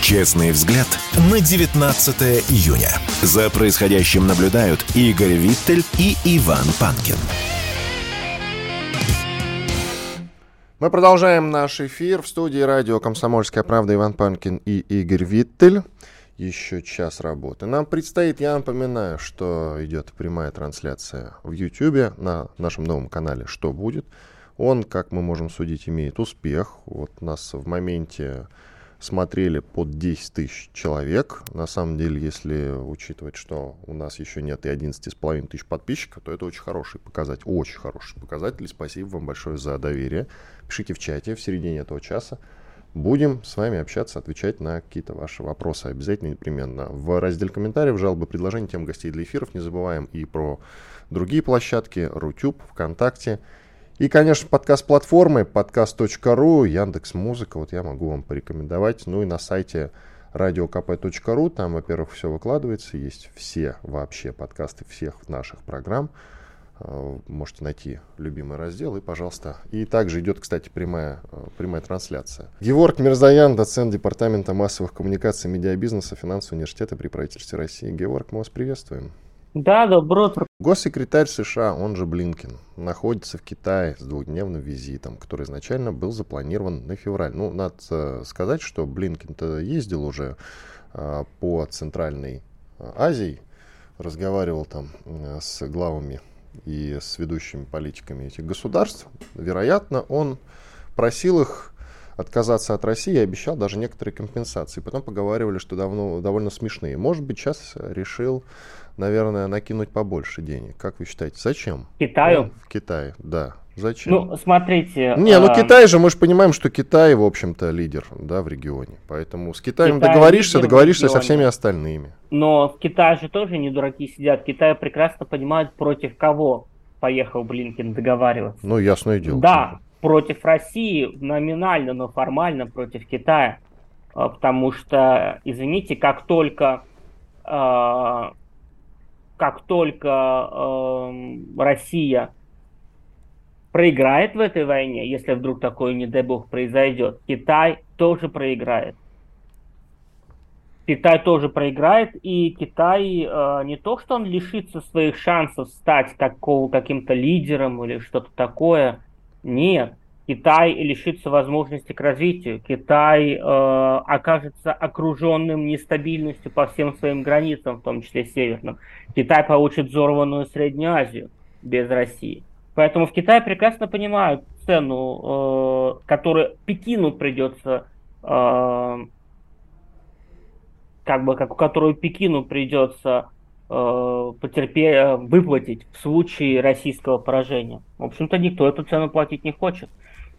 Честный взгляд на 19 июня. За происходящим наблюдают Игорь Виттель и Иван Панкин. Мы продолжаем наш эфир в студии радио «Комсомольская правда» Иван Панкин и Игорь Виттель. Еще час работы. Нам предстоит, я напоминаю, что идет прямая трансляция в YouTube на нашем новом канале «Что будет?». Он, как мы можем судить, имеет успех. Вот нас в моменте смотрели под 10 тысяч человек. На самом деле, если учитывать, что у нас еще нет и 11,5 тысяч подписчиков, то это очень хороший показатель, очень хороший показатель. Спасибо вам большое за доверие. Пишите в чате в середине этого часа. Будем с вами общаться, отвечать на какие-то ваши вопросы обязательно непременно. В разделе комментариев, жалобы, предложения, тем гостей для эфиров. Не забываем и про другие площадки, Рутюб, ВКонтакте. И, конечно, подкаст-платформы, подкаст.ру, Яндекс Музыка, вот я могу вам порекомендовать. Ну и на сайте radiokp.ru, там, во-первых, все выкладывается, есть все вообще подкасты всех наших программ. А, можете найти любимый раздел и, пожалуйста. И также идет, кстати, прямая, а, прямая трансляция. Геворг Мирзаян, доцент Департамента массовых коммуникаций медиабизнеса Финансового университета при правительстве России. Геворг, мы вас приветствуем. Да, добро. Госсекретарь США, он же Блинкин, находится в Китае с двухдневным визитом, который изначально был запланирован на февраль. Ну, надо э, сказать, что Блинкин-то ездил уже а, по Центральной э, Азии, разговаривал там э, с главами и с ведущими политиками этих государств. Вероятно, он просил их отказаться от России и обещал даже некоторые компенсации. Потом поговаривали, что давно, довольно смешные. Может быть, сейчас решил наверное, накинуть побольше денег. Как вы считаете, зачем? Китаю? Он в Китае, да. Зачем? Ну, смотрите... Не, ну а... Китай же, мы же понимаем, что Китай, в общем-то, лидер да, в регионе. Поэтому с Китаем Китай договоришься, договоришься со всеми остальными. Но в Китае же тоже не дураки сидят. Китай прекрасно понимает, против кого поехал Блинкин договариваться. Ну, ясное дело. Да, против России номинально, но формально против Китая. А, потому что, извините, как только а, как только э, Россия проиграет в этой войне, если вдруг такое, не дай бог, произойдет, Китай тоже проиграет. Китай тоже проиграет, и Китай э, не то, что он лишится своих шансов стать какого, каким-то лидером или что-то такое, нет. Китай лишится возможности к развитию, Китай э, окажется окруженным нестабильностью по всем своим границам, в том числе северным. Китай получит взорванную Среднюю Азию без России. Поэтому в Китае прекрасно понимают цену, э, которую Пекину придется, э, как бы, как, которую Пекину придется э, потерпеть, э, выплатить в случае российского поражения. В общем-то, никто эту цену платить не хочет.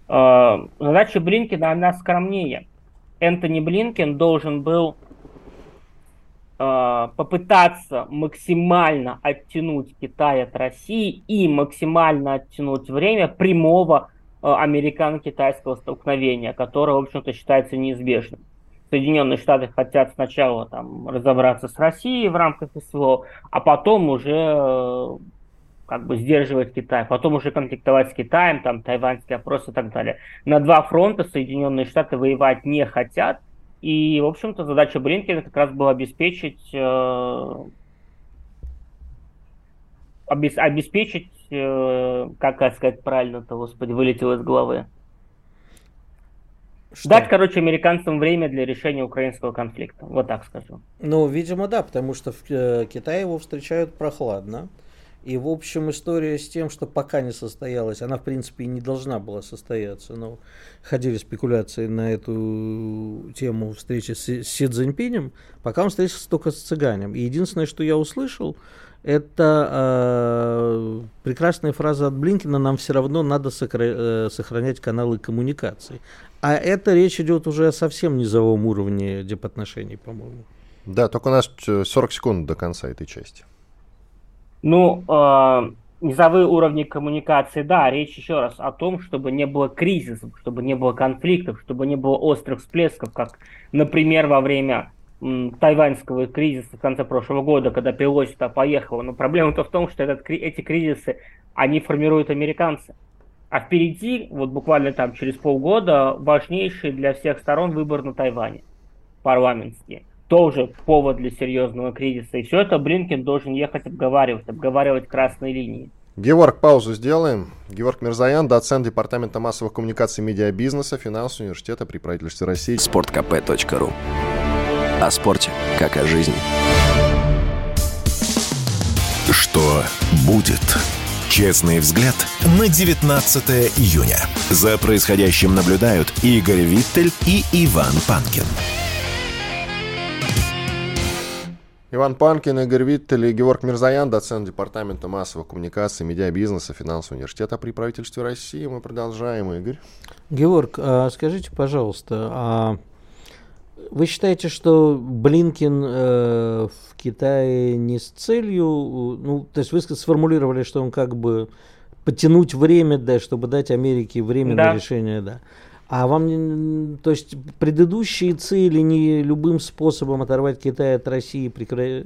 Э, задача Блинкина, она скромнее. Энтони Блинкин должен был э, попытаться максимально оттянуть Китай от России и максимально оттянуть время прямого э, американо-китайского столкновения, которое, в общем-то, считается неизбежным. Соединенные Штаты хотят сначала там разобраться с Россией в рамках СВО, а потом уже как бы сдерживать Китай, потом уже конфликтовать с Китаем, там тайваньский опрос и так далее. На два фронта Соединенные Штаты воевать не хотят, и, в общем-то, задача Блинкина как раз была обеспечить, э, обес, обеспечить, э, как сказать правильно-то, господи, вылетело из головы. Что? Дать, короче, американцам время для решения украинского конфликта. Вот так скажу. Ну, видимо, да, потому что в э, Китае его встречают прохладно. И, в общем, история с тем, что пока не состоялась, она, в принципе, и не должна была состояться, но ходили спекуляции на эту тему встречи с Си Цзиньпинем, пока он встретился только с цыганем. И единственное, что я услышал, это э, прекрасная фраза от Блинкина, нам все равно надо сохра- э, сохранять каналы коммуникаций. А это речь идет уже о совсем низовом уровне дипотношений, по-моему. Да, только у нас 40 секунд до конца этой части. Ну, э, низовые уровни коммуникации, да, речь еще раз о том, чтобы не было кризисов, чтобы не было конфликтов, чтобы не было острых всплесков, как, например, во время м, тайваньского кризиса в конце прошлого года, когда Пелоси туда поехала. Но проблема-то в том, что этот, эти кризисы, они формируют американцы. А впереди, вот буквально там через полгода, важнейший для всех сторон выбор на Тайване, парламентский тоже повод для серьезного кризиса. И все это Блинкен должен ехать обговаривать, обговаривать красные линии. Георг, паузу сделаем. Георг Мирзаян, доцент Департамента массовых коммуникаций и медиабизнеса Финансового университета при правительстве России. Спорткп.ру О спорте, как о жизни. Что будет? Честный взгляд на 19 июня. За происходящим наблюдают Игорь Виттель и Иван Панкин. Иван Панкин, Игорь Виттель и Георг Мирзаян, доцент Департамента массовых коммуникаций, медиабизнеса, финансового университета при правительстве России. Мы продолжаем, Игорь. Георг, а скажите, пожалуйста, а вы считаете, что Блинкин э, в Китае не с целью, ну, то есть вы сформулировали, что он как бы потянуть время, да, чтобы дать Америке время да. на решение, да. А вам, то есть предыдущие цели не любым способом оторвать Китай от России, прекра...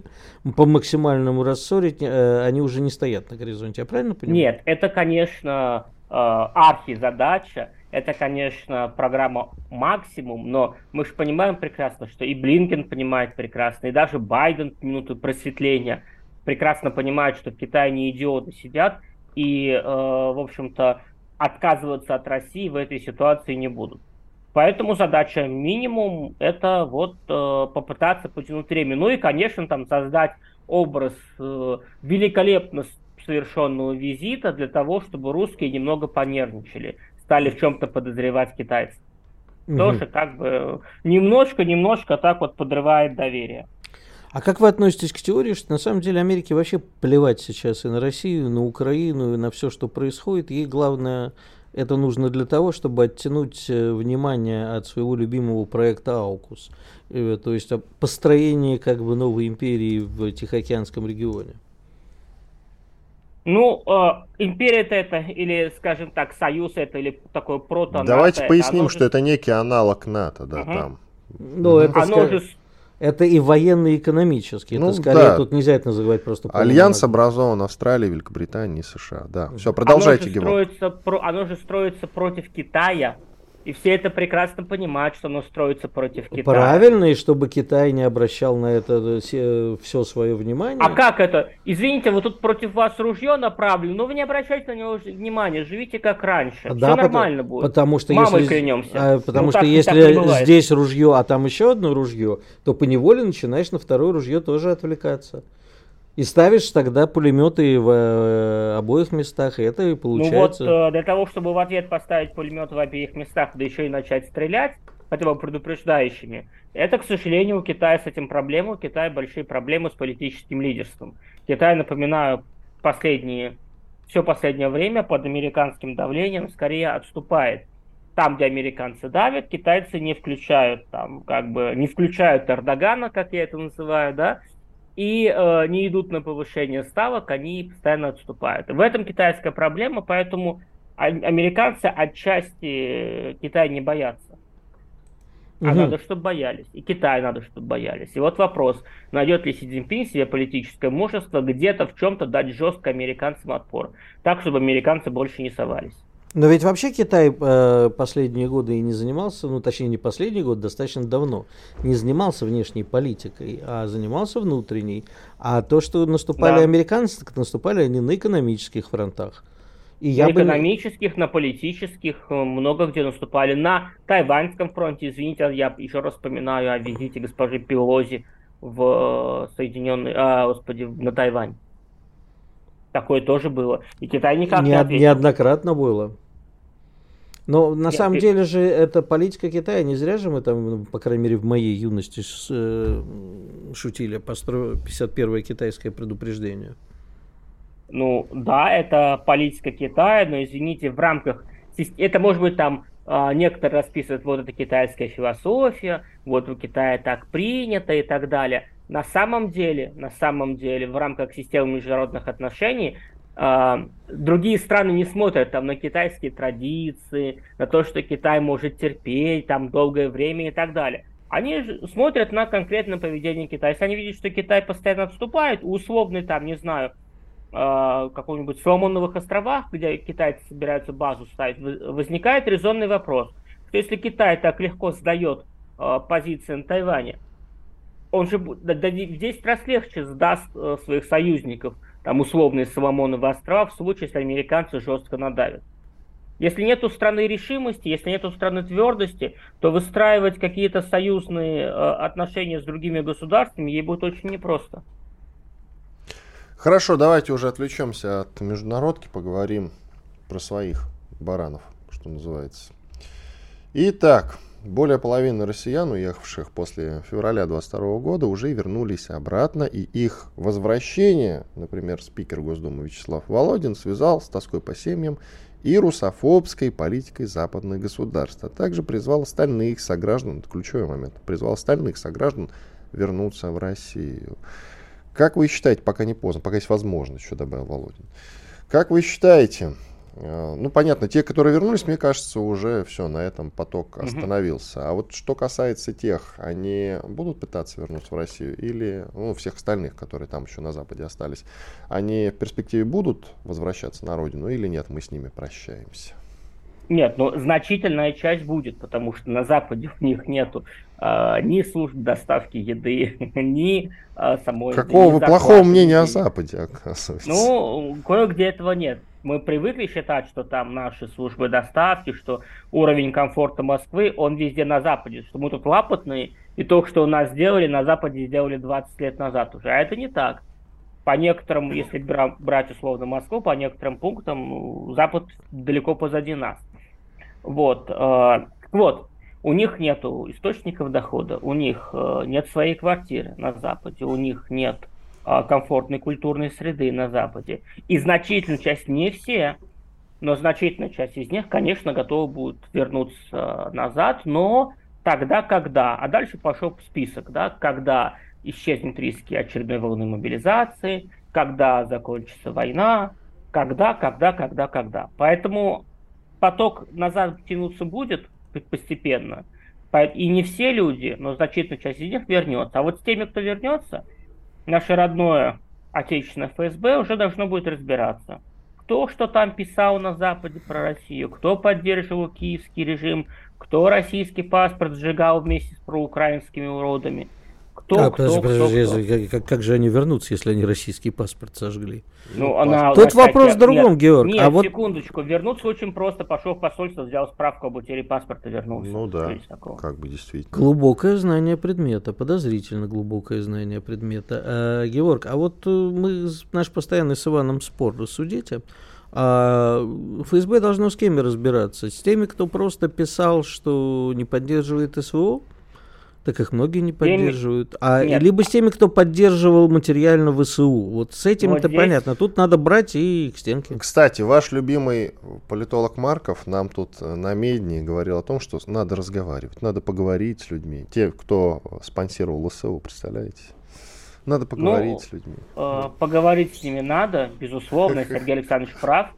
по максимальному рассорить, э, они уже не стоят на горизонте, я правильно понимаю? Нет, это, конечно, э, архизадача, это, конечно, программа максимум, но мы же понимаем прекрасно, что и Блинкен понимает прекрасно, и даже Байден в минуту просветления прекрасно понимает, что в Китае не идиоты сидят, и, э, в общем-то, отказываться от России в этой ситуации не будут. Поэтому задача минимум это вот э, попытаться потянуть время. Ну и, конечно, там создать образ э, великолепно совершенного визита для того, чтобы русские немного понервничали, стали в чем-то подозревать китайцев. Угу. Тоже как бы немножко-немножко так вот подрывает доверие. А как вы относитесь к теории, что на самом деле Америке вообще плевать сейчас и на Россию, и на Украину, и на все, что происходит? Ей главное, это нужно для того, чтобы оттянуть э, внимание от своего любимого проекта «Аукус», э, то есть о построении как бы новой империи в Тихоокеанском регионе. Ну, э, империя-то это, или, скажем так, союз это, или такой прото Давайте поясним, что же... это некий аналог НАТО, да, угу. там. Ну, это Оно же это и военно и экономически. Ну, это скорее да. тут нельзя это называть просто... Альянс образован Австралией, Великобританией и США. Да. Все, продолжайте, оно же, строится, про, оно же строится против Китая. И все это прекрасно понимают, что оно строится против Китая. Правильно, и чтобы Китай не обращал на это все свое внимание. А как это? Извините, вот тут против вас ружье направлено, но вы не обращайте на него внимания, живите как раньше. Да, все нормально будет. Потому что Мамой если, клянемся. А, потому ну, что так, если здесь ружье, а там еще одно ружье, то поневоле начинаешь на второе ружье тоже отвлекаться. И ставишь тогда пулеметы в э, обоих местах, и это и получается. Ну вот э, для того, чтобы в ответ поставить пулемет в обеих местах, да еще и начать стрелять, хотя бы предупреждающими, это, к сожалению, у Китая с этим проблемы. У Китая большие проблемы с политическим лидерством. Китай, напоминаю, последние, все последнее время под американским давлением скорее отступает. Там, где американцы давят, китайцы не включают, там, как бы, не включают Эрдогана, как я это называю, да, и э, не идут на повышение ставок, они постоянно отступают. В этом китайская проблема, поэтому американцы отчасти Китая не боятся. А угу. надо, чтобы боялись. И Китай надо, чтобы боялись. И вот вопрос, найдет ли Си Цзиньпин себе политическое мужество где-то в чем-то дать жестко американцам отпор, так, чтобы американцы больше не совались. Но ведь вообще Китай э, последние годы и не занимался, ну точнее не последний год, достаточно давно, не занимался внешней политикой, а занимался внутренней. А то, что наступали да. американцы, так наступали они на экономических фронтах. И я на бы... экономических, на политических, э, много где наступали. На Тайваньском фронте, извините, я еще раз вспоминаю о визите госпожи Пелози в э, Соединенные, а, господи, на Тайвань. Такое тоже было. И Китай никак не, не ответил. Неоднократно было. Но на Нет, самом ты... деле же это политика Китая. Не зря же мы там, ну, по крайней мере, в моей юности э, шутили, построили 51-е китайское предупреждение. Ну да, это политика Китая, но извините, в рамках это может быть там а, некоторые расписывают, вот это китайская философия, вот у Китая так принято и так далее. На самом деле, на самом деле, в рамках системы международных отношений другие страны не смотрят там на китайские традиции, на то, что Китай может терпеть там долгое время и так далее. Они смотрят на конкретное поведение Китая. Если они видят, что Китай постоянно отступает, условный там, не знаю, э, каком-нибудь Соломоновых островах, где китайцы собираются базу ставить, возникает резонный вопрос, что если Китай так легко сдает э, позиции на Тайване, он же в 10 раз легче сдаст э, своих союзников, там условные Соломоновы острова, в случае, если американцы жестко надавят. Если нет у страны решимости, если нет у страны твердости, то выстраивать какие-то союзные э, отношения с другими государствами ей будет очень непросто. Хорошо, давайте уже отвлечемся от международки, поговорим про своих баранов, что называется. Итак, более половины россиян, уехавших после февраля 22 года, уже вернулись обратно, и их возвращение, например, спикер Госдумы Вячеслав Володин связал с тоской по семьям и русофобской политикой западных государств, а также призвал остальных сограждан, это ключевой момент, призвал остальных сограждан вернуться в Россию. Как вы считаете, пока не поздно, пока есть возможность, что добавил Володин, как вы считаете, ну, понятно, те, которые вернулись, мне кажется, уже все, на этом поток остановился. Mm-hmm. А вот что касается тех, они будут пытаться вернуться в Россию или, ну, всех остальных, которые там еще на Западе остались, они в перспективе будут возвращаться на родину или нет, мы с ними прощаемся? Нет, но значительная часть будет, потому что на Западе у них нету э, ни служб доставки еды, ни э, самой... Какого вы плохого мнения о Западе, оказывается? Ну, кое-где этого нет. Мы привыкли считать, что там наши службы доставки, что уровень комфорта Москвы, он везде на Западе, что мы тут лапотные, и то, что у нас сделали, на Западе сделали 20 лет назад уже. А это не так. По некоторым, если брать условно Москву, по некоторым пунктам Запад далеко позади нас. Вот. Э, вот. У них нет источников дохода, у них э, нет своей квартиры на Западе, у них нет комфортной культурной среды на Западе. И значительная часть, не все, но значительная часть из них, конечно, готовы будут вернуться назад, но тогда, когда. А дальше пошел список, да, когда исчезнут риски очередной волны мобилизации, когда закончится война, когда, когда, когда, когда. Поэтому поток назад тянуться будет постепенно. И не все люди, но значительная часть из них вернется. А вот с теми, кто вернется, наше родное отечественное ФСБ уже должно будет разбираться. Кто что там писал на Западе про Россию, кто поддерживал киевский режим, кто российский паспорт сжигал вместе с проукраинскими уродами – кто, а, кто, подожди, кто, подожди, кто. Как, как же они вернутся, если они российский паспорт сожгли? Ну, она, Тут вопрос в другом, нет, Георг. Нет, а вот... секундочку, вернуться очень просто. Пошел в посольство, взял справку об утере паспорта, вернулся. Ну да, как бы действительно. Глубокое знание предмета, подозрительно глубокое знание предмета. А, Георг, а вот э, мы, наш постоянный с Иваном спор рассудите. А ФСБ должно с кем разбираться? С теми, кто просто писал, что не поддерживает СВО? Так их многие не поддерживают. А Нет. либо с теми, кто поддерживал материально ВСУ. Вот с этим это здесь... понятно. Тут надо брать и к стенке. Кстати, ваш любимый политолог Марков нам тут э, на медне говорил о том, что надо разговаривать, надо поговорить с людьми. Те, кто спонсировал ВСУ, представляете? Надо поговорить ну, с людьми. Э, поговорить с ними надо, безусловно, Сергей Александрович прав.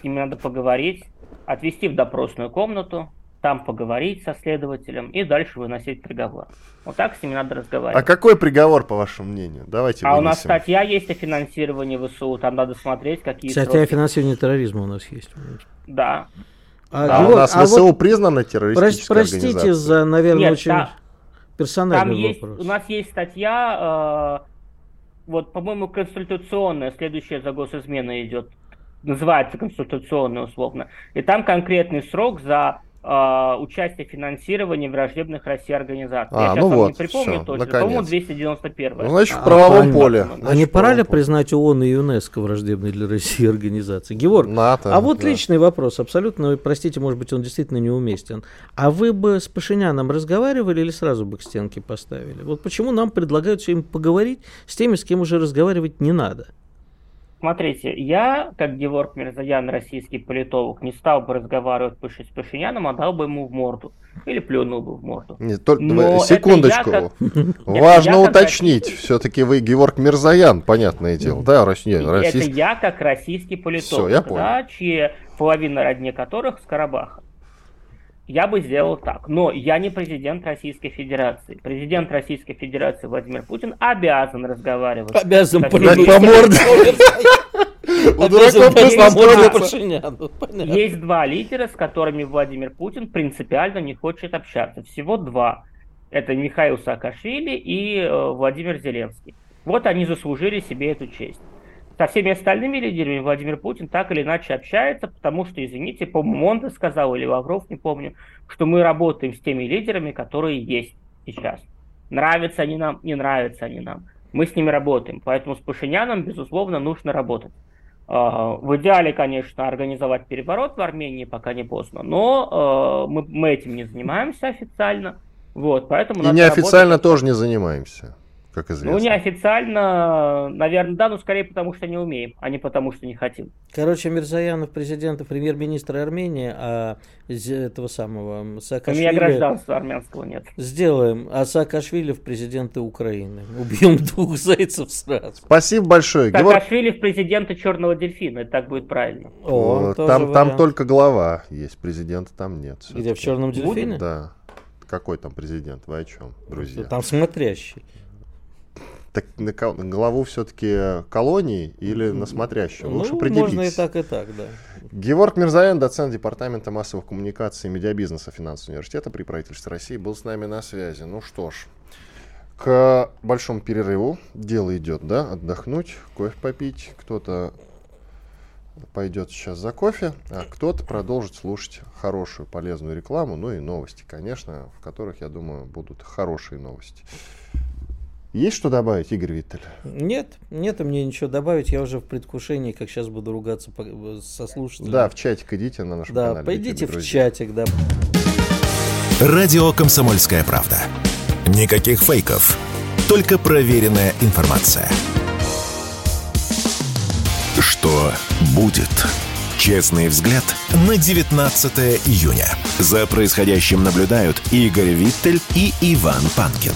С ними надо поговорить, отвести в допросную комнату, там поговорить со следователем и дальше выносить приговор. Вот так с ними надо разговаривать. А какой приговор, по вашему мнению? Давайте А вынесем. у нас статья есть о финансировании ВСУ, там надо смотреть, какие Статья сроки. о финансировании терроризма у нас есть. Да. А, да. а у нас а ВСУ вот признана террористической Простите организацией? за, наверное, Нет, очень та, персональный там есть, вопрос. У нас есть статья, э, вот, по-моему, конституционная, следующая за госизменой идет, называется конституционная условно. И там конкретный срок за э, участие финансирования враждебных России организаций. А, Я сейчас ну вот, не припомню все, точно. По-моему, 291. Ну, значит, в правовом а, поле. Значит, а не пора ли признать ООН и ЮНЕСКО враждебной для России организации? Георг, НАТО, а вот да. личный вопрос, абсолютно, простите, может быть, он действительно неуместен. А вы бы с Пашиняном разговаривали или сразу бы к стенке поставили? Вот почему нам предлагают им поговорить с теми, с кем уже разговаривать не надо? Смотрите, я, как Геворг Мирзаян, российский политолог, не стал бы разговаривать с Пашиняном, а дал бы ему в морду. Или плюнул бы в морду. Нет, только, Но секундочку. Как... Важно я уточнить. Как... Все-таки вы Геворг Мирзаян, понятное дело. Да, Россия, российский... Это я, как российский политолог, Все, я понял. Да, чьи половина родни которых с Карабаха я бы сделал так. Но я не президент Российской Федерации. Президент Российской Федерации Владимир Путин обязан разговаривать. Обязан по морде. У Есть два лидера, с которыми Владимир Путин принципиально не хочет общаться. Всего два. Это Михаил Саакашвили и э, Владимир Зеленский. Вот они заслужили себе эту честь со всеми остальными лидерами Владимир Путин так или иначе общается, потому что, извините, по-моему, Монте сказал, или Лавров, не помню, что мы работаем с теми лидерами, которые есть сейчас. Нравятся они нам, не нравятся они нам. Мы с ними работаем, поэтому с Пашиняном, безусловно, нужно работать. А, в идеале, конечно, организовать переворот в Армении, пока не поздно, но а, мы, мы этим не занимаемся официально. Вот, поэтому И неофициально работать... тоже не занимаемся как известно. Ну, неофициально, наверное, да, но скорее потому, что не умеем, а не потому, что не хотим. Короче, Мирзаянов президент и премьер-министр Армении, а этого самого Саакашвили... У меня гражданства армянского нет. Сделаем, а Саакашвили в президенты Украины. Убьем двух зайцев сразу. Спасибо большое. Саакашвили в президенты Черного дельфина, это так будет правильно. О, там, там только глава есть, президента там нет. Где, в Черном дельфине? Да. Какой там президент? Вы о чем, друзья? Там смотрящий так на, на главу все-таки колонии или на смотрящего? Ну, Лучше определитесь. Можно и так, и так, да. Геворг Мирзаян, доцент Департамента массовых коммуникаций и медиабизнеса финансового университета при правительстве России, был с нами на связи. Ну что ж, к большому перерыву дело идет, да, отдохнуть, кофе попить. Кто-то пойдет сейчас за кофе, а кто-то продолжит слушать хорошую, полезную рекламу, ну и новости, конечно, в которых, я думаю, будут хорошие новости. Есть что добавить, Игорь Виттель? Нет, нет, мне ничего добавить. Я уже в предвкушении, как сейчас буду ругаться со слушателями. Да, в чатик идите на наш да, канале. Да, пойдите в чатик, да. Радио «Комсомольская правда». Никаких фейков, только проверенная информация. Что будет? Честный взгляд на 19 июня. За происходящим наблюдают Игорь Виттель и Иван Панкин.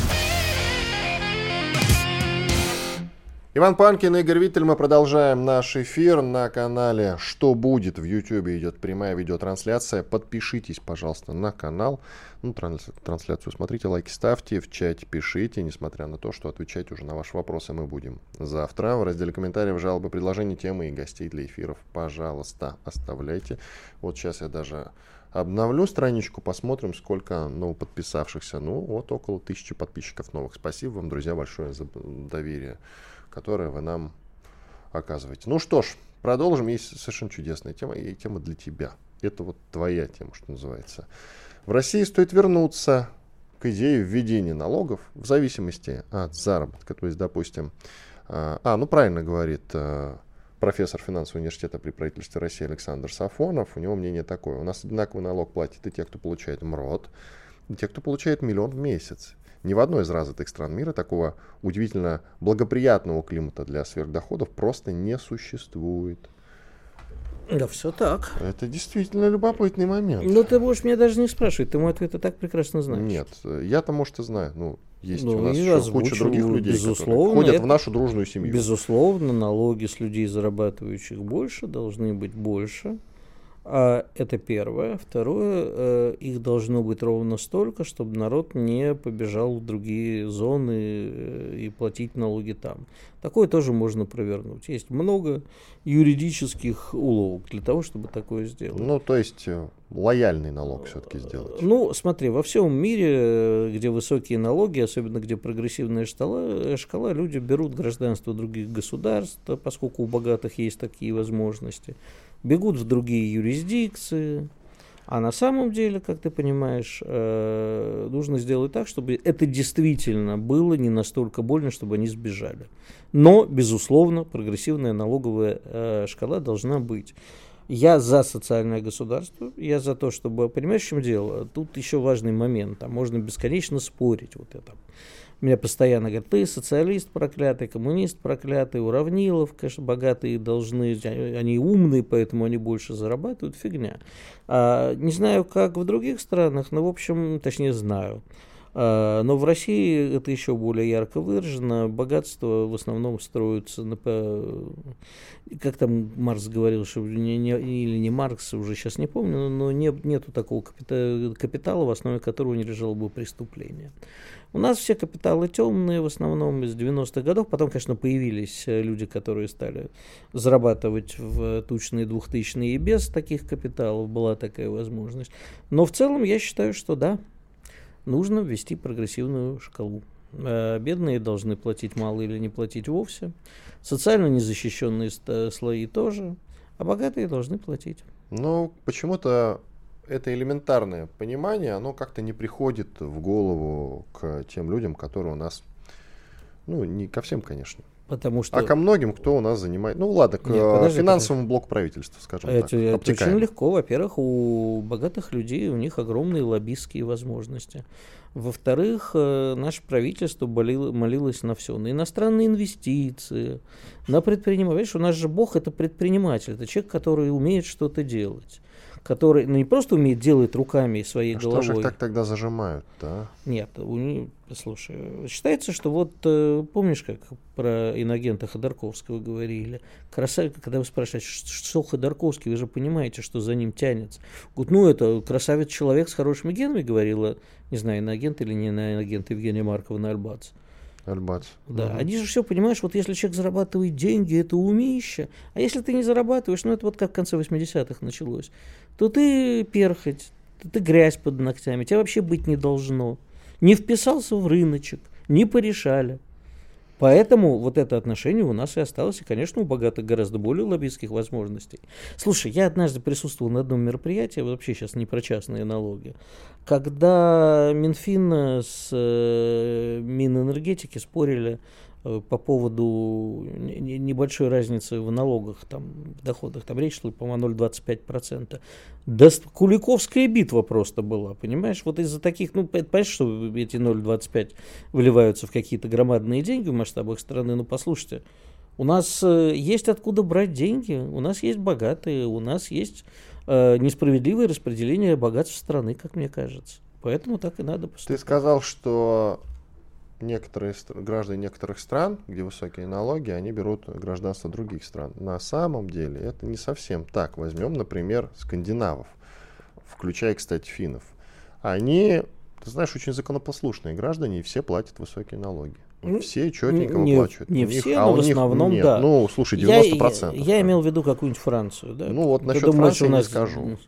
Иван Панкин, Игорь Виттель, мы продолжаем наш эфир на канале «Что будет?» В YouTube идет прямая видеотрансляция. Подпишитесь, пожалуйста, на канал. Ну, трансляцию смотрите, лайки ставьте, в чате пишите, несмотря на то, что отвечать уже на ваши вопросы мы будем завтра. В разделе комментариев, жалобы, предложения, темы и гостей для эфиров, пожалуйста, оставляйте. Вот сейчас я даже обновлю страничку, посмотрим, сколько новоподписавшихся. Ну, вот около тысячи подписчиков новых. Спасибо вам, друзья, большое за доверие которое вы нам оказываете. Ну что ж, продолжим. Есть совершенно чудесная тема, и тема для тебя. Это вот твоя тема, что называется. В России стоит вернуться к идее введения налогов в зависимости от заработка. То есть, допустим, а, а ну правильно говорит а, профессор финансового университета при правительстве России Александр Сафонов, у него мнение такое. У нас одинаковый налог платят и те, кто получает МРОД, и те, кто получает миллион в месяц. Ни в одной из развитых стран мира такого удивительно благоприятного климата для сверхдоходов просто не существует. Да, все так. Это действительно любопытный момент. Ну, ты можешь меня даже не спрашивать, ты мой ответ и так прекрасно знаешь. Нет, я-то, может, и знаю. Ну, есть ну, у нас еще куча других людей, которые ходят это, в нашу дружную семью. Безусловно, налоги с людей, зарабатывающих больше, должны быть больше. А это первое. Второе, э, их должно быть ровно столько, чтобы народ не побежал в другие зоны э, и платить налоги там. Такое тоже можно провернуть. Есть много юридических уловок для того, чтобы такое сделать. Ну, то есть э, лояльный налог все-таки сделать. Ну, смотри, во всем мире, где высокие налоги, особенно где прогрессивная шкала, шкала люди берут гражданство других государств, поскольку у богатых есть такие возможности бегут в другие юрисдикции. А на самом деле, как ты понимаешь, э, нужно сделать так, чтобы это действительно было не настолько больно, чтобы они сбежали. Но, безусловно, прогрессивная налоговая э, шкала должна быть. Я за социальное государство, я за то, чтобы... Понимаешь, в чем дело? Тут еще важный момент, там можно бесконечно спорить вот это. Меня постоянно говорят, ты социалист проклятый, коммунист проклятый, уравнилов, конечно, богатые должны, они умные, поэтому они больше зарабатывают, фигня. А, не знаю, как в других странах, но, в общем, точнее, знаю. А, но в России это еще более ярко выражено. Богатство в основном строится на... Как там Маркс говорил, что не, не, или не Маркс, уже сейчас не помню, но не, нету такого капитала, капитала, в основе которого не лежало бы преступление. У нас все капиталы темные, в основном из 90-х годов. Потом, конечно, появились э, люди, которые стали зарабатывать в тучные 2000-е и без таких капиталов была такая возможность. Но в целом я считаю, что да, нужно ввести прогрессивную шкалу. Э, бедные должны платить мало или не платить вовсе. Социально незащищенные слои тоже. А богатые должны платить. Ну, почему-то это элементарное понимание, оно как-то не приходит в голову к тем людям, которые у нас, ну, не ко всем, конечно. Потому что... А ко многим, кто у нас занимает... Ну ладно, к Нет, подожди, финансовому подожди. блоку правительства, скажем это, так. Это очень легко. Во-первых, у богатых людей у них огромные лоббистские возможности. Во-вторых, э, наше правительство болело, молилось на все. На иностранные инвестиции, на предпринимателей. Видишь, у нас же Бог это предприниматель. Это человек, который умеет что-то делать который ну, не просто умеет делать руками и своей а головой. Что же их так тогда зажимают, да? Нет, у них, слушай, считается, что вот э, помнишь, как про иногента Ходорковского говорили, красавец, когда вы спрашиваете, что Ходорковский, вы же понимаете, что за ним тянется. Говорят, ну это красавец человек с хорошими генами, говорила, не знаю, иноагент или не иноагент Евгения Маркова на Альбац. Альбац. Да, угу. они же все, понимаешь, вот если человек зарабатывает деньги, это умище, а если ты не зарабатываешь, ну это вот как в конце 80-х началось, то ты перхоть, ты грязь под ногтями, тебя вообще быть не должно. Не вписался в рыночек, не порешали. Поэтому вот это отношение у нас и осталось. И, конечно, у богатых гораздо более лоббистских возможностей. Слушай, я однажды присутствовал на одном мероприятии, вообще сейчас не про частные налоги, когда Минфин с э, Минэнергетики спорили по поводу небольшой разницы в налогах, там, в доходах, там речь шла, по-моему, 0,25%. Да Куликовская битва просто была, понимаешь? Вот из-за таких, ну, понимаешь, что эти 0,25 выливаются в какие-то громадные деньги в масштабах страны, ну, послушайте, у нас э, есть откуда брать деньги, у нас есть богатые, у нас есть э, несправедливое распределение богатств страны, как мне кажется. Поэтому так и надо поступать. Ты сказал, что некоторые граждане некоторых стран, где высокие налоги, они берут гражданство других стран. На самом деле это не совсем так. Возьмем, например, скандинавов, включая, кстати, финнов. Они, ты знаешь, очень законопослушные граждане, и все платят высокие налоги. Все четенько не, выплачивают. Не них, все, а но в основном, них, да. Ну, слушай, 90%. Я, я имел в виду какую-нибудь Францию, да. Ну, вот насчет думаешь, Франции нас... не скажу.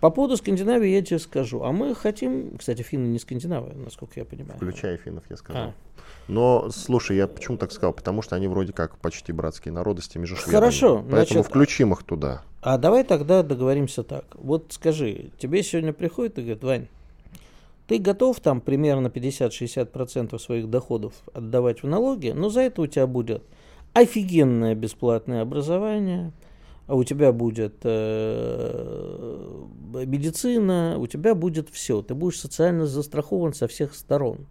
По поводу Скандинавии я тебе скажу. А мы хотим, кстати, финны не Скандинавы, насколько я понимаю. Включая финнов, я сказал. А. Но, слушай, я почему так сказал? Потому что они вроде как почти братские народы с теми же шведами. Хорошо. Поэтому значит, включим их туда. А давай тогда договоримся так. Вот скажи, тебе сегодня приходит и говорит, Вань, ты готов там примерно 50-60% своих доходов отдавать в налоги, но за это у тебя будет офигенное бесплатное образование – а у тебя будет э, медицина, у тебя будет все. Ты будешь социально застрахован со всех сторон.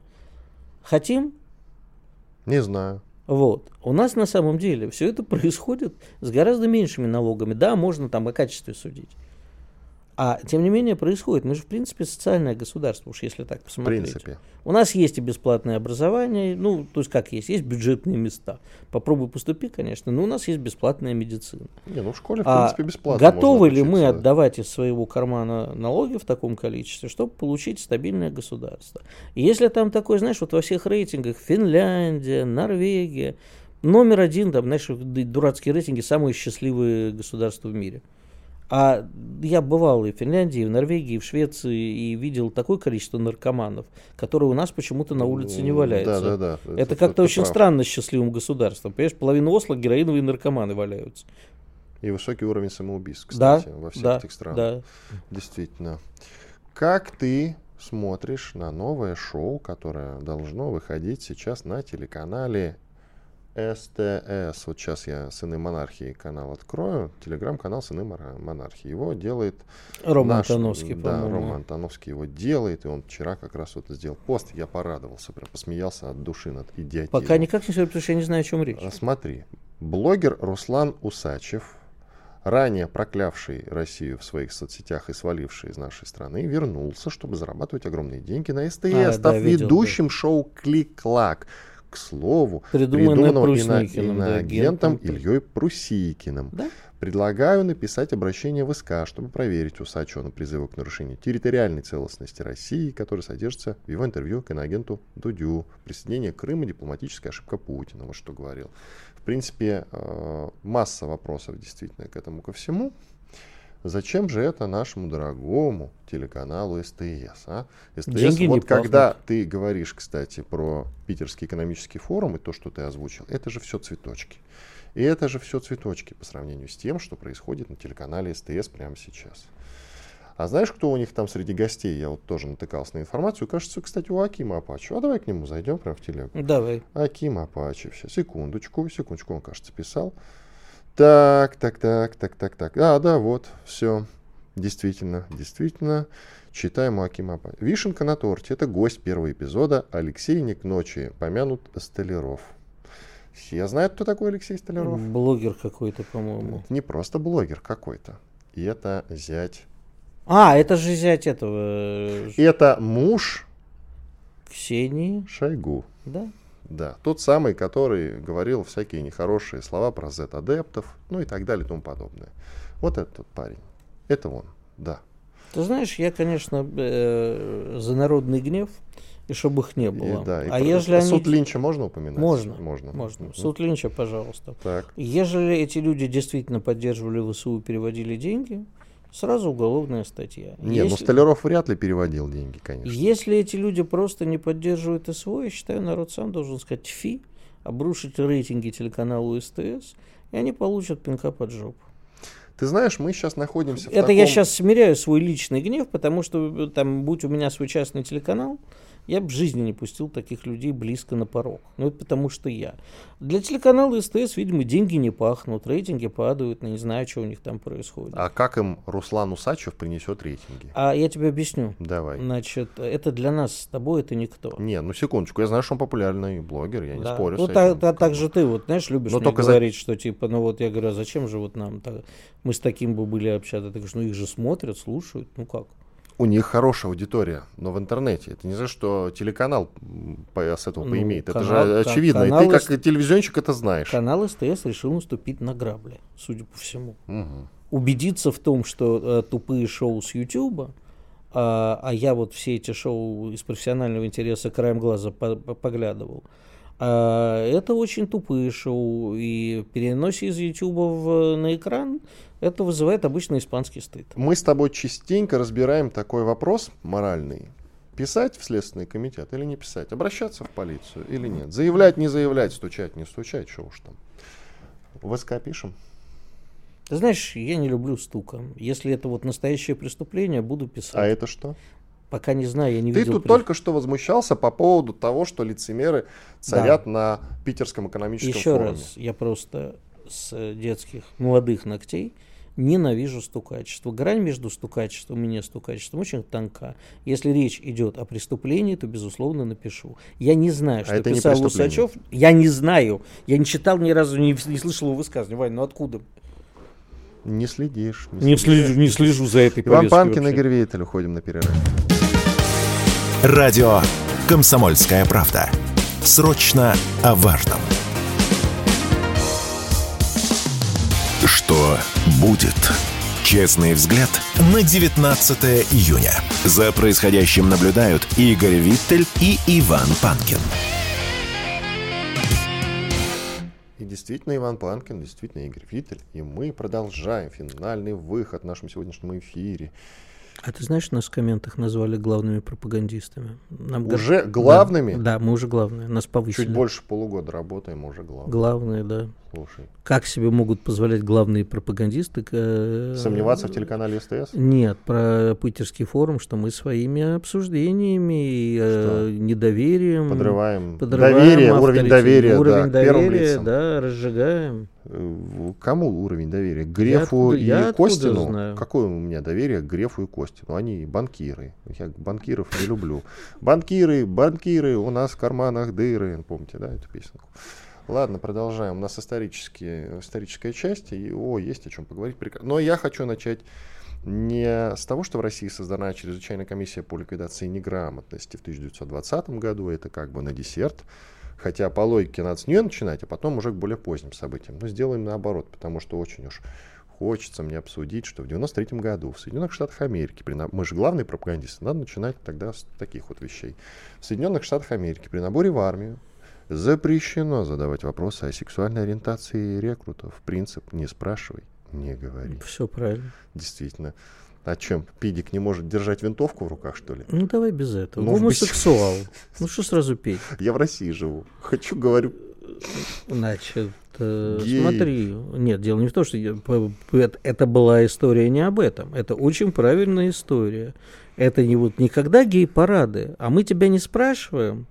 Хотим? Не знаю. Вот. У нас на самом деле все это происходит с гораздо меньшими налогами. Да, можно там о качестве судить. А тем не менее происходит. Мы же, в принципе, социальное государство, уж если так посмотреть. В принципе. У нас есть и бесплатное образование, ну, то есть как есть, есть бюджетные места. Попробуй поступи, конечно, но у нас есть бесплатная медицина. Не, ну в школе, в а принципе, бесплатно. Готовы ли мы отдавать из своего кармана налоги в таком количестве, чтобы получить стабильное государство? И если там такой, знаешь, вот во всех рейтингах Финляндия, Норвегия, номер один, там, знаешь, дурацкие рейтинги, самые счастливые государства в мире – а я бывал и в Финляндии, и в Норвегии, и в Швеции, и видел такое количество наркоманов, которые у нас почему-то на улице не валяются. Да, да, да. Это, это как-то очень прав. странно с счастливым государством. Понимаешь, половина Осло героиновые наркоманы валяются. И высокий уровень самоубийств, кстати, да, во всех да, этих странах. Да. Действительно. Как ты смотришь на новое шоу, которое должно выходить сейчас на телеканале СТС. Вот сейчас я «Сыны монархии» канал открою. Телеграм-канал «Сыны монархии». Его делает Рома наш, Антоновский, Да, по-моему. Рома Антоновский его делает. И он вчера как раз вот сделал пост. Я порадовался, прям посмеялся от души над идиотизмом. Пока никак не все, потому что я не знаю, о чем речь. А Смотри, блогер Руслан Усачев, ранее проклявший Россию в своих соцсетях и сваливший из нашей страны, вернулся, чтобы зарабатывать огромные деньги на СТС, А, став да, видел, ведущим шоу «Клик-клак». К слову, придуманного да, иноагентом агентом. Ильей Прусикиным. Да? Предлагаю написать обращение в СК, чтобы проверить Усачева на призывы к нарушению территориальной целостности России, который содержится в его интервью к иноагенту Дудю. Присоединение Крыма – дипломатическая ошибка Путина. Вот что говорил. В принципе, э, масса вопросов действительно к этому ко всему. Зачем же это нашему дорогому телеканалу СТС? А? СТС, Деньги не вот когда пахнут. ты говоришь, кстати, про Питерский экономический форум и то, что ты озвучил, это же все цветочки. И это же все цветочки по сравнению с тем, что происходит на телеканале СТС прямо сейчас. А знаешь, кто у них там среди гостей? Я вот тоже натыкался на информацию. Кажется, кстати, у Акима Апачи. А давай к нему зайдем прямо в телегу. Давай. Аким Апачи. Сейчас, секундочку, секундочку, он, кажется, писал. Так, так, так, так, так, так. А, да, вот, все. Действительно, действительно. Читаем у Акима Апачи. Вишенка на торте. Это гость первого эпизода. Алексей не к ночи. Помянут Столяров. Все знают, кто такой Алексей Столяров? Блогер какой-то, по-моему. Не просто блогер какой-то. И это зять. А, это же зять этого э, это муж Ксении, Шойгу. да? Да, тот самый, который говорил всякие нехорошие слова про Z-адептов, ну и так далее и тому подобное. Вот этот тот парень. Это он, да. Ты знаешь, я, конечно, э, за народный гнев, и чтобы их не И было. да, и а про- ежели они... Суд Линча можно упоминать? Можно, Можно. можно. Мгм. Суд Линча, пожалуйста. Так. Ежели эти люди действительно поддерживали ВСУ и переводили деньги, сразу уголовная статья. Не, ну Если- Столяров вряд ли переводил деньги, конечно. Если эти люди просто не поддерживают СВО, я считаю, народ сам должен сказать фи, обрушить рейтинги телеканалу СТС, и они получат пинка под жопу. Ты знаешь, мы сейчас находимся в Это таком... я сейчас смиряю свой личный гнев, потому что э, там, будь у меня свой частный телеканал, я бы в жизни не пустил таких людей близко на порог. Ну, это потому что я. Для телеканала СТС, видимо, деньги не пахнут, рейтинги падают, не знаю, что у них там происходит. А как им Руслан Усачев принесет рейтинги? А я тебе объясню. Давай. Значит, это для нас с тобой это никто. Не, ну секундочку, я знаю, что он популярный блогер, я не Да. спорю Ну, с та- этим. та- так же ты, вот, знаешь, любишь Но мне только за- говорить, что типа, ну вот я говорю, а зачем же вот нам так? Мы с таким бы были общаться. Ты говоришь, ну их же смотрят, слушают, ну как? У них хорошая аудитория, но в интернете. Это не за что телеканал по- с этого Ну, поимеет. Это канал- же ка- очевидно. И канал ты как телевизионщик это знаешь. Канал СТС решил наступить на грабли, судя по всему. Мгм. Убедиться в том, что э, тупые шоу с Ютуба, а, а я вот все эти шоу из профессионального интереса краем глаза по- по- поглядывал, это очень тупые шоу, и переносе из Ютуба в- на экран это вызывает обычно испанский стыд. Мы с тобой частенько разбираем такой вопрос моральный. Писать в Следственный комитет или не писать? Обращаться в полицию или нет? Заявлять, не заявлять, стучать, не стучать, что уж там. В СК пишем. Ты знаешь, я не люблю стука. Если это вот настоящее преступление, буду писать. А это что? Пока не знаю, я не Ты видел. тут прес- только что возмущался по поводу того, что лицемеры царят на Питерском экономическом Еще форуме. раз, я просто с детских молодых ногтей ненавижу стукачество. Грань между стукачеством и не стукачеством очень тонка. Если речь идет о преступлении, то, безусловно, напишу. Я не знаю, что А это не писал. Усачев. Я не знаю. Я не читал ни разу, не, не слышал его высказывания. Вань, ну откуда? Не следишь. Не следишь. слежу, не слежу за этой Иван повесткой Панкин. Игорь Виттель. Уходим на перерыв. Радио «Комсомольская правда». Срочно о важном. Что будет? Честный взгляд на 19 июня. За происходящим наблюдают Игорь Виттель и Иван Панкин. И действительно Иван Панкин, действительно Игорь Виттель. И мы продолжаем финальный выход в нашем сегодняшнем эфире. А ты знаешь, нас в комментах назвали главными пропагандистами? Нам уже гор... главными? Да, да, мы уже главные, нас повысили. Чуть больше полугода работаем, уже главные. Главные, да. Слушай. Как себе могут позволять главные пропагандисты? Э, Сомневаться в телеканале СТС? Нет, про Питерский форум, что мы своими обсуждениями и э, недоверием... Подрываем, подрываем доверие, уровень доверия, уровень да, доверия, да, разжигаем. Кому уровень доверия? Грефу я и Костину? Знаю. Какое у меня доверие к Грефу и Костину? Они банкиры. Я банкиров не люблю. Банкиры, банкиры, у нас в карманах дыры. Помните, да, эту песенку? Ладно, продолжаем. У нас исторические, историческая часть, и о, есть о чем поговорить. Но я хочу начать не с того, что в России создана чрезвычайная комиссия по ликвидации неграмотности в 1920 году, это как бы на десерт, хотя по логике надо с нее начинать, а потом уже к более поздним событиям. Но сделаем наоборот, потому что очень уж хочется мне обсудить, что в 93 году в Соединенных Штатах Америки, при, мы же главные пропагандисты, надо начинать тогда с таких вот вещей. В Соединенных Штатах Америки при наборе в армию Запрещено задавать вопросы о сексуальной ориентации рекрутов. Принцип «не спрашивай, не говори». Все правильно. Действительно. А чем? Пидик не может держать винтовку в руках, что ли? Ну, давай без этого. Ну, Гомосексуал. Ну, что сразу петь? Я в России живу. Хочу, говорю. Значит, э, смотри. Нет, дело не в том, что я, это, это была история не об этом. Это очень правильная история. Это не вот никогда гей-парады, а мы тебя не спрашиваем,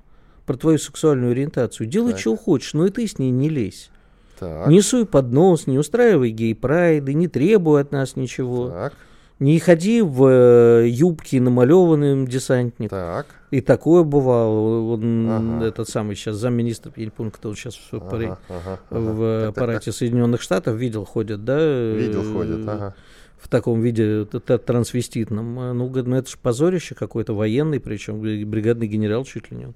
про твою сексуальную ориентацию. Делай, так. что хочешь, но и ты с ней не лезь. Так. Не суй под нос, не устраивай гей-прайды, не требуй от нас ничего. Так. Не ходи в э, юбке намалеванным десантник. Так. И такое бывало. Он, ага. этот самый сейчас замминистра, кто он сейчас в, ага, ага, в так, аппарате так, Соединенных Штатов видел, ходят, да? Видел, ходят, ага в таком виде трансвеститном. Ну, ну, это же позорище какой-то военный, причем бригадный генерал чуть ли не он.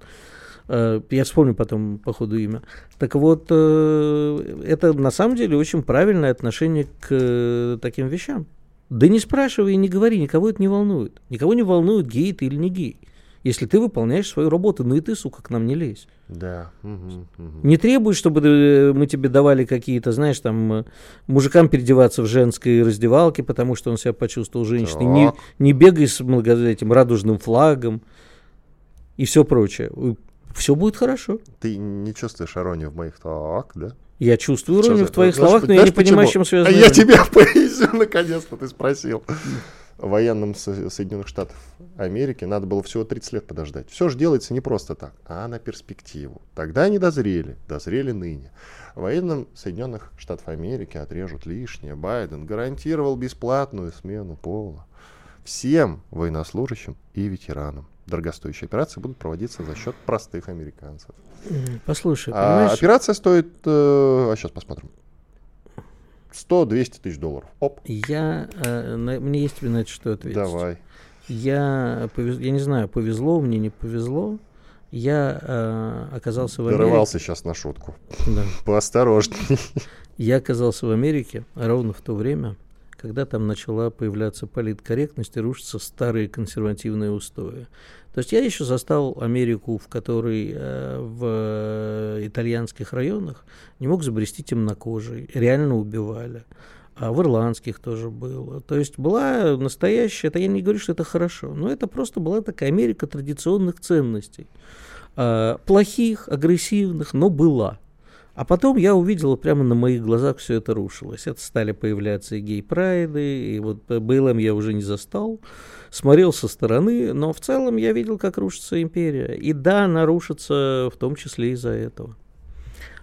Э, я вспомню потом по ходу имя. Так вот, э, это на самом деле очень правильное отношение к э, таким вещам. Да не спрашивай и не говори, никого это не волнует. Никого не волнует, гей ты или не гей. Если ты выполняешь свою работу, ну и ты, сука, к нам не лезь. Да. Угу, угу. Не требуй, чтобы мы тебе давали какие-то, знаешь, там, мужикам переодеваться в женской раздевалке, потому что он себя почувствовал женщиной. Не, не бегай с этим радужным флагом и все прочее все будет хорошо. Ты не чувствуешь иронию в моих так, да? Я чувствую иронию в твоих словах, но я не понимаю, с чем связано. А я тебя поясню, наконец-то ты спросил. Военным Соединенных Штатов Америки надо было всего 30 лет подождать. Все же делается не просто так, а на перспективу. Тогда они дозрели, дозрели ныне. Военным Соединенных Штатов Америки отрежут лишнее. Байден гарантировал бесплатную смену пола всем военнослужащим и ветеранам дорогостоящие операции будут проводиться за счет простых американцев. Послушай, а операция стоит, э, а сейчас посмотрим, 100-200 тысяч долларов. Оп. Я, э, на, мне есть тебе на это что ответить. Давай. Я, повез, я не знаю, повезло мне, не повезло. Я э, оказался в Америке. Дорывался сейчас на шутку. Да. Поосторожней. Я оказался в Америке ровно в то время, когда там начала появляться политкорректность и рушатся старые консервативные устои. То есть я еще застал Америку, в которой э, в итальянских районах не мог забрести темнокожий, реально убивали. А в ирландских тоже было. То есть была настоящая, это я не говорю, что это хорошо, но это просто была такая Америка традиционных ценностей. Э, плохих, агрессивных, но была. А потом я увидел, прямо на моих глазах все это рушилось. Это стали появляться и гей-прайды, и вот БЛМ я уже не застал. Смотрел со стороны, но в целом я видел, как рушится империя. И да, она рушится в том числе из-за этого.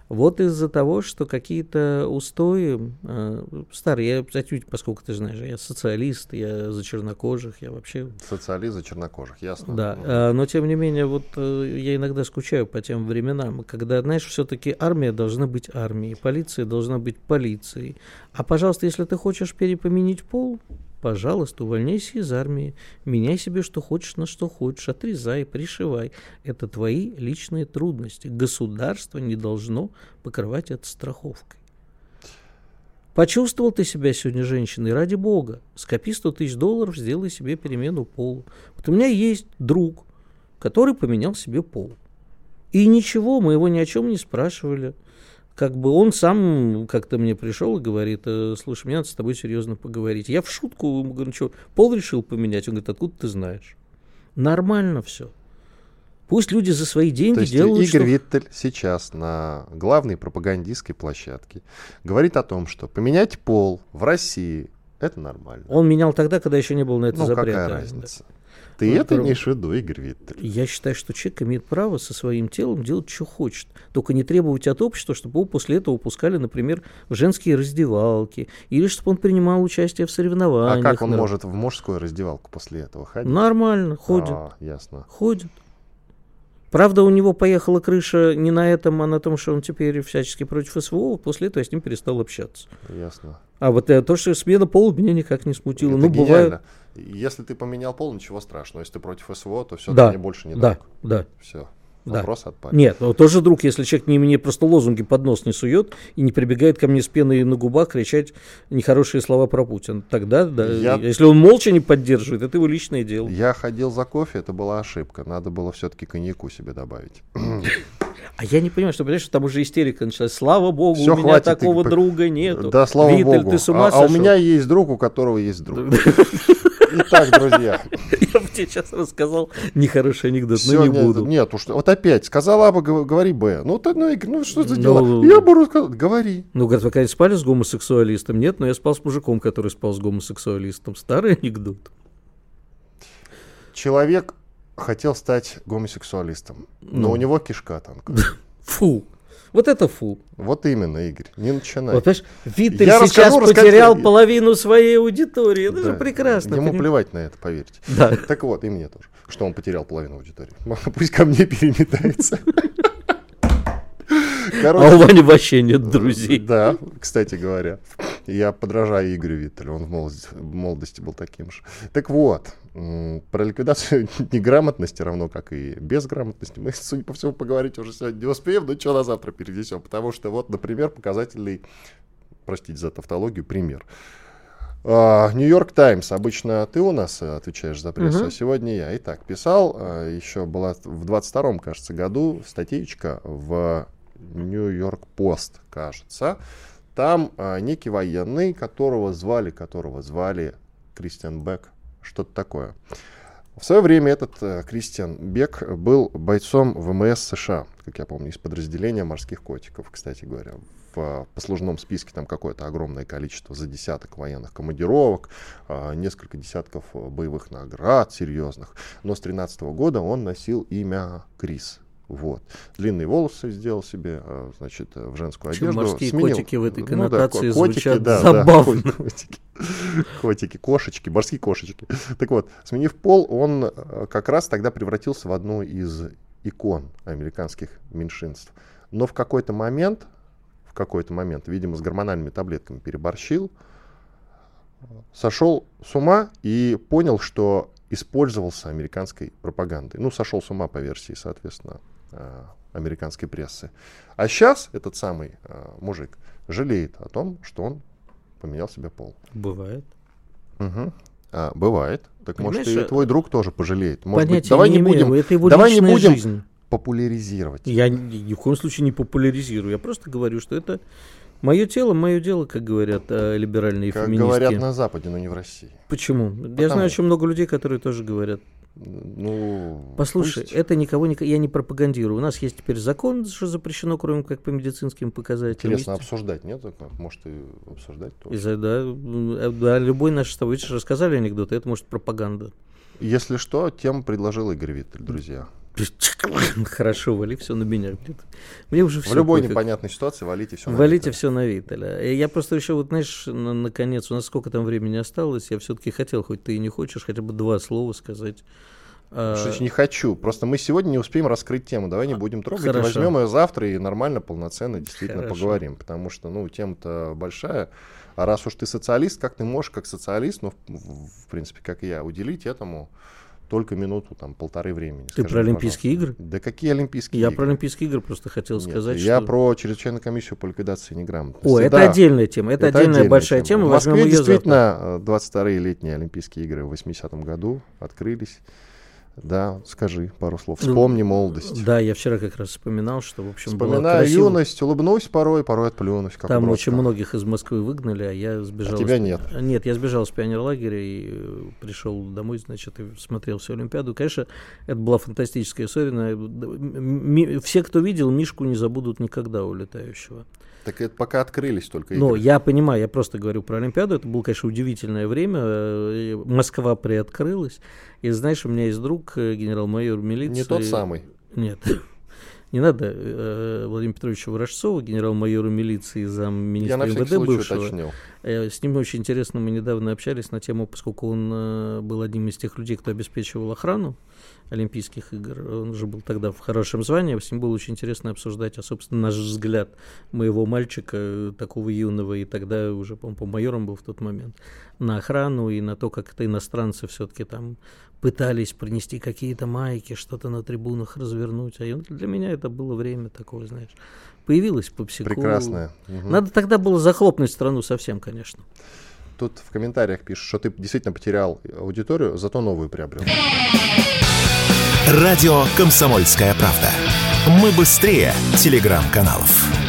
Вот из-за того, что какие-то устои э, старые, я, кстати, поскольку ты знаешь, я социалист, я за чернокожих, я вообще... Социалист за чернокожих, ясно. Да, э, но тем не менее, вот э, я иногда скучаю по тем временам, когда, знаешь, все-таки армия должна быть армией, полиция должна быть полицией. А, пожалуйста, если ты хочешь перепоменить пол, Пожалуйста, увольняйся из армии, меняй себе что хочешь на что хочешь, отрезай, пришивай. Это твои личные трудности. Государство не должно покрывать это страховкой. Почувствовал ты себя сегодня женщиной, ради бога, скопи 100 тысяч долларов, сделай себе перемену пола. Вот у меня есть друг, который поменял себе пол. И ничего, мы его ни о чем не спрашивали. Как бы он сам как-то мне пришел и говорит, «Э, слушай, мне надо с тобой серьезно поговорить. Я в шутку ему говорю, «Ну что, пол решил поменять? Он говорит, откуда ты знаешь? Нормально все. Пусть люди за свои деньги То есть делают, Игорь что... Виттель сейчас на главной пропагандистской площадке говорит о том, что поменять пол в России это нормально. Он менял тогда, когда еще не было на это ну, запрета. какая Да. Ты это это- имеешь в виду, Игорь Виттель? Я считаю, что человек имеет право со своим телом делать, что хочет. Только не требовать от общества, чтобы его после этого выпускали, например, в женские раздевалки. Или чтобы он принимал участие в А соревнованиях. как он на- может в мужскую раздевалку после этого ходить? Нормально, ходит. А, ясно. Ходит. Правда, у него поехала крыша не на этом, а на том, что он теперь всячески против СВО. После этого я с ним перестал общаться. Ясно. А вот э, то, что смена пола меня никак не смутило. Это ну, гениально. бывает. Если ты поменял пол, ничего страшного. Если ты против СВО, то все, Да, ты мне больше не Да, друг. да. Все. Да. Вопрос отпал. Нет, ну тоже друг, если человек не, мне просто лозунги под нос не сует и не прибегает ко мне с пеной на губах кричать нехорошие слова про Путина. Тогда, да, Я- если он молча не поддерживает, это его личное дело. Я ходил за кофе, это была ошибка. Надо было все-таки коньяку себе добавить. А я не понимаю, что, понимаешь, там уже истерика началась. Слава богу, Всё, у меня хватит, такого ты- друга нету. Да, слава Виталь, богу. ты с ума а, а у сошел? меня есть друг, у которого есть друг. Итак, друзья, тебе сейчас рассказал нехороший анекдот, но не нет, буду. Нет, уж вот опять, сказала А, говори Б. Ну, ты, ну, ну что за Ну, дела? Я бы рассказал, говори. Ну, говорят, вы когда спали с гомосексуалистом? Нет, но я спал с мужиком, который спал с гомосексуалистом. Старый анекдот. Человек хотел стать гомосексуалистом, но Ну. у него кишка танка. Фу. Вот это фу. Вот именно, Игорь, не начинай. Вот, понимаешь, Виттель Я сейчас расскажу, потерял расскажу. половину своей аудитории. Это же Да. прекрасно. Ему поним- плевать на это, поверьте. Да. Так вот, и мне тоже, что он потерял половину аудитории. Пусть ко мне переметается. А у Короче, Вани вообще нет друзей. Да, кстати говоря. Я подражаю Игорю Виттелю, он в молодости, в молодости был таким же. Так вот, про ликвидацию неграмотности, равно как и безграмотности, мы, судя по всему, поговорить уже сегодня не успеем, но что на завтра перенесем, потому что вот, например, показательный, простите за тавтологию, пример. Нью-Йорк Таймс. Обычно ты у нас э, отвечаешь за прессу, Мгм. а сегодня я. Итак, писал, а, еще была в 22-м, кажется, году статейка в Нью-Йорк Пост, кажется. Там а, некий военный, которого звали, которого звали Кристиан Бек, что-то такое. В свое время этот э, Кристиан Бек был бойцом ВМС США, как я помню, из подразделения морских котиков, кстати говоря. В э, послужном списке там какое-то огромное количество за десяток военных командировок, э, несколько десятков э, боевых наград серьезных. Но с 13 года он носил имя Крис. Вот. Длинные волосы сделал себе, э, значит, э, в женскую Чем одежду. морские сменил. котики в этой Ну да, коннотации ко- котики, звучат да, да, забавно. ко- котики. Котики, кошечки, морские кошечки. Так вот, сменив пол, он э, как раз тогда превратился в одну из икон американских меньшинств. Но в какой-то момент, в какой-то момент, видимо, с гормональными таблетками переборщил, сошел с ума и понял, что использовался американской пропагандой. Ну, сошел с ума по версии, соответственно, американской прессы. А сейчас этот самый э, мужик жалеет о том, что он поменял себе пол. Бывает. Мгм. А, бывает. Так может Понимаешь, и твой друг тоже пожалеет. Может быть, давай не, имею, будем это его давай не будем жизнь. популяризировать. Я ни, в коем случае не популяризирую. Я просто говорю, что это мое тело, мое дело, как говорят э, либеральные Как феминистки. говорят на Западе, но не в России. Почему? Я Потому. знаю очень много людей, которые тоже говорят. Ну, Послушай, пусть. это никого не, я не пропагандирую. У нас есть теперь закон, что запрещено, кроме как по медицинским показателям. интересно Есть- обсуждать, нет? Может и обсуждать тоже. из-за- да, э, да, любой наш с тобой рассказали анекдот, это может пропаганда. Если что, тему предложил Игорь Виттель, друзья. Хорошо, вали все на меня. Мне уже В все любой непонятной ситуации валите все. Валите все на Виталя. Я просто еще, вот знаешь, на- наконец, у нас сколько там времени осталось, я все-таки хотел, хоть ты и не хочешь, хотя бы два слова сказать. А, Что не хочу. Просто мы сегодня не успеем раскрыть тему. Давай не будем трогать. Хорошо. Возьмем ее завтра и нормально, полноценно действительно Хорошо. поговорим. Потому что, ну, тема-то большая. А раз уж ты социалист, как ты можешь, как социалист, ну, в, в принципе, как и я, уделить этому только минуту, там, полторы времени. Ты Скажи про Олимпийские пожалуйста. игры? Да какие Олимпийские Я игры? про Олимпийские игры просто хотел Нет, сказать, я что... про чрезвычайную комиссию по ликвидации неграмотности. О, это Да, отдельная тема, это, это отдельная отдельная большая тема, В возьмем Москве завтра. действительно э, 22-е летние Олимпийские игры в 80-м году открылись. Да, скажи пару слов. Вспомни молодость. Да, я вчера как раз вспоминал, что, в общем, Вспоминаю красиво. юность, улыбнусь порой, порой отплюнусь. Как Там броско. очень многих из Москвы выгнали, а я сбежал. А тебя из- нет. Нет, я сбежал с пионерлагеря и э, пришел домой, значит, и смотрел всю Олимпиаду. Конечно, это была фантастическая история. На- м- ми- Все, кто видел, Мишку не забудут никогда улетающего. Так это пока открылись только Но игры. я понимаю, я просто говорю про Олимпиаду. Это было, конечно, удивительное время. э, Москва приоткрылась. И знаешь, у меня есть друг, э, генерал-майор милиции. Не тот самый. Нет. Не надо э, Владимира Петровича Ворожцова, генерал-майора милиции, Я замминистра МВД бывшего. уточнил. Э, С ним очень интересно, мы недавно общались на тему, поскольку он э, был одним из тех людей, кто обеспечивал охрану Олимпийских игр. Он же был тогда в хорошем звании. С ним было очень интересно обсуждать, а, собственно, наш взгляд моего мальчика, э, такого юного, и тогда уже, по-моему, майором был в тот момент, на охрану и на то, как это иностранцы все-таки там пытались принести какие-то майки, что-то на трибунах развернуть. А для меня это было время такое, знаешь. Появилось по психу. Прекрасное. Мгм. Надо тогда было захлопнуть страну совсем, конечно. Тут в комментариях пишут, что ты действительно потерял аудиторию, зато новую приобрел. Радио «Комсомольская правда». Мы быстрее телеграм-каналов.